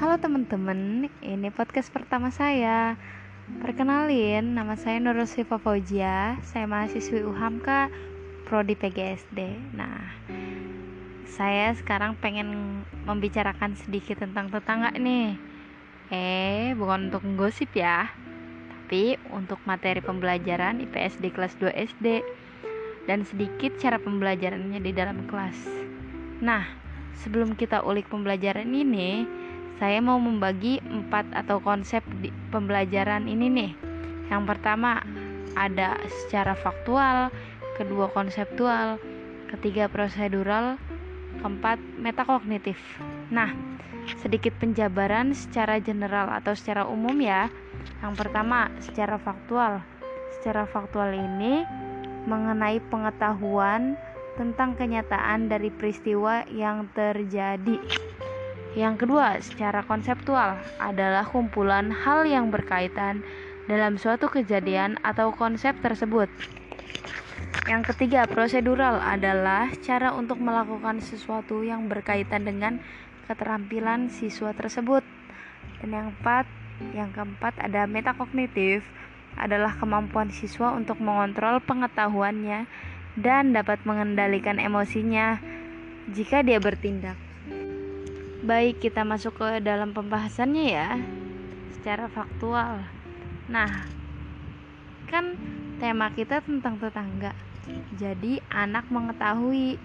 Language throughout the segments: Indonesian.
Halo teman-teman, ini podcast pertama saya. Perkenalin, nama saya Nurul Siva Fauzia. Saya mahasiswi UHAMKA Prodi PGSD. Nah, saya sekarang pengen membicarakan sedikit tentang tetangga nih. Eh, bukan untuk gosip ya, tapi untuk materi pembelajaran IPS di kelas 2 SD dan sedikit cara pembelajarannya di dalam kelas. Nah, sebelum kita ulik pembelajaran ini, saya mau membagi empat atau konsep di pembelajaran ini nih. Yang pertama ada secara faktual, kedua konseptual, ketiga prosedural, keempat metakognitif. Nah, sedikit penjabaran secara general atau secara umum ya. Yang pertama, secara faktual. Secara faktual ini mengenai pengetahuan tentang kenyataan dari peristiwa yang terjadi. Yang kedua, secara konseptual adalah kumpulan hal yang berkaitan dalam suatu kejadian atau konsep tersebut. Yang ketiga, prosedural adalah cara untuk melakukan sesuatu yang berkaitan dengan keterampilan siswa tersebut. Dan yang keempat, yang keempat ada metakognitif adalah kemampuan siswa untuk mengontrol pengetahuannya dan dapat mengendalikan emosinya jika dia bertindak. Baik, kita masuk ke dalam pembahasannya ya. Secara faktual. Nah, kan tema kita tentang tetangga. Jadi, anak mengetahui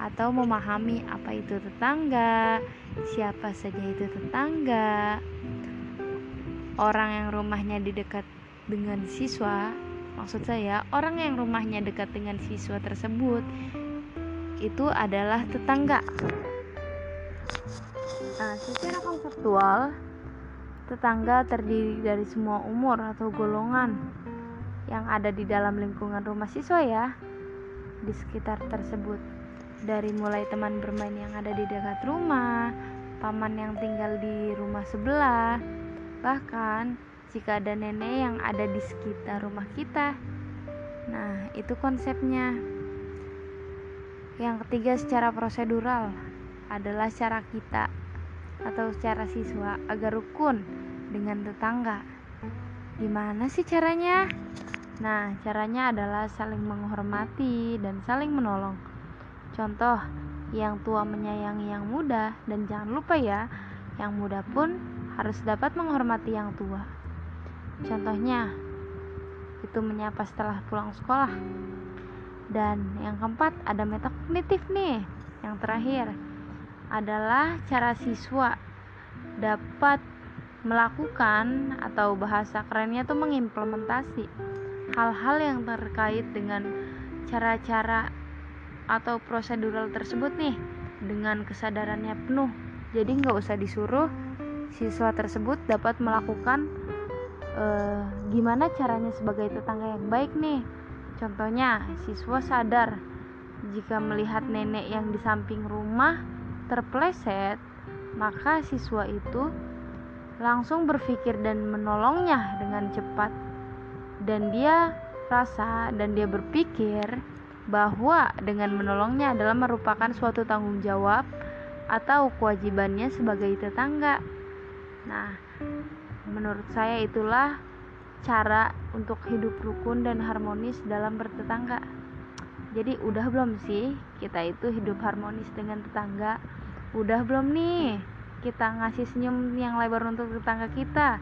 atau memahami apa itu tetangga, siapa saja itu tetangga. Orang yang rumahnya di dekat dengan siswa, maksud saya, orang yang rumahnya dekat dengan siswa tersebut itu adalah tetangga. Nah, secara konseptual, tetangga terdiri dari semua umur atau golongan yang ada di dalam lingkungan rumah siswa ya, di sekitar tersebut. Dari mulai teman bermain yang ada di dekat rumah, paman yang tinggal di rumah sebelah, bahkan jika ada nenek yang ada di sekitar rumah kita. Nah, itu konsepnya. Yang ketiga secara prosedural adalah cara kita atau secara siswa agar rukun dengan tetangga. Gimana sih caranya? Nah, caranya adalah saling menghormati dan saling menolong. Contoh, yang tua menyayangi yang muda dan jangan lupa ya, yang muda pun harus dapat menghormati yang tua. Contohnya, itu menyapa setelah pulang sekolah. Dan yang keempat, ada metakognitif nih. Yang terakhir, adalah cara siswa dapat melakukan atau bahasa kerennya itu mengimplementasi hal-hal yang terkait dengan cara-cara atau prosedural tersebut nih dengan kesadarannya penuh. Jadi nggak usah disuruh siswa tersebut dapat melakukan eh, gimana caranya sebagai tetangga yang baik nih. Contohnya siswa sadar jika melihat nenek yang di samping rumah terpleset, maka siswa itu langsung berpikir dan menolongnya dengan cepat. Dan dia rasa dan dia berpikir bahwa dengan menolongnya adalah merupakan suatu tanggung jawab atau kewajibannya sebagai tetangga. Nah, menurut saya itulah cara untuk hidup rukun dan harmonis dalam bertetangga. Jadi udah belum sih kita itu hidup harmonis dengan tetangga? Udah belum nih kita ngasih senyum yang lebar untuk tetangga kita?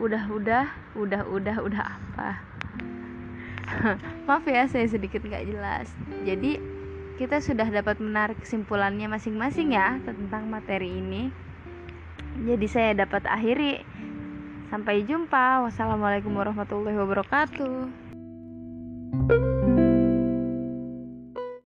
Udah udah udah udah udah apa? Maaf ya saya sedikit nggak jelas. Jadi kita sudah dapat menarik kesimpulannya masing-masing ya tentang materi ini. Jadi saya dapat akhiri. Sampai jumpa. Wassalamualaikum warahmatullahi wabarakatuh.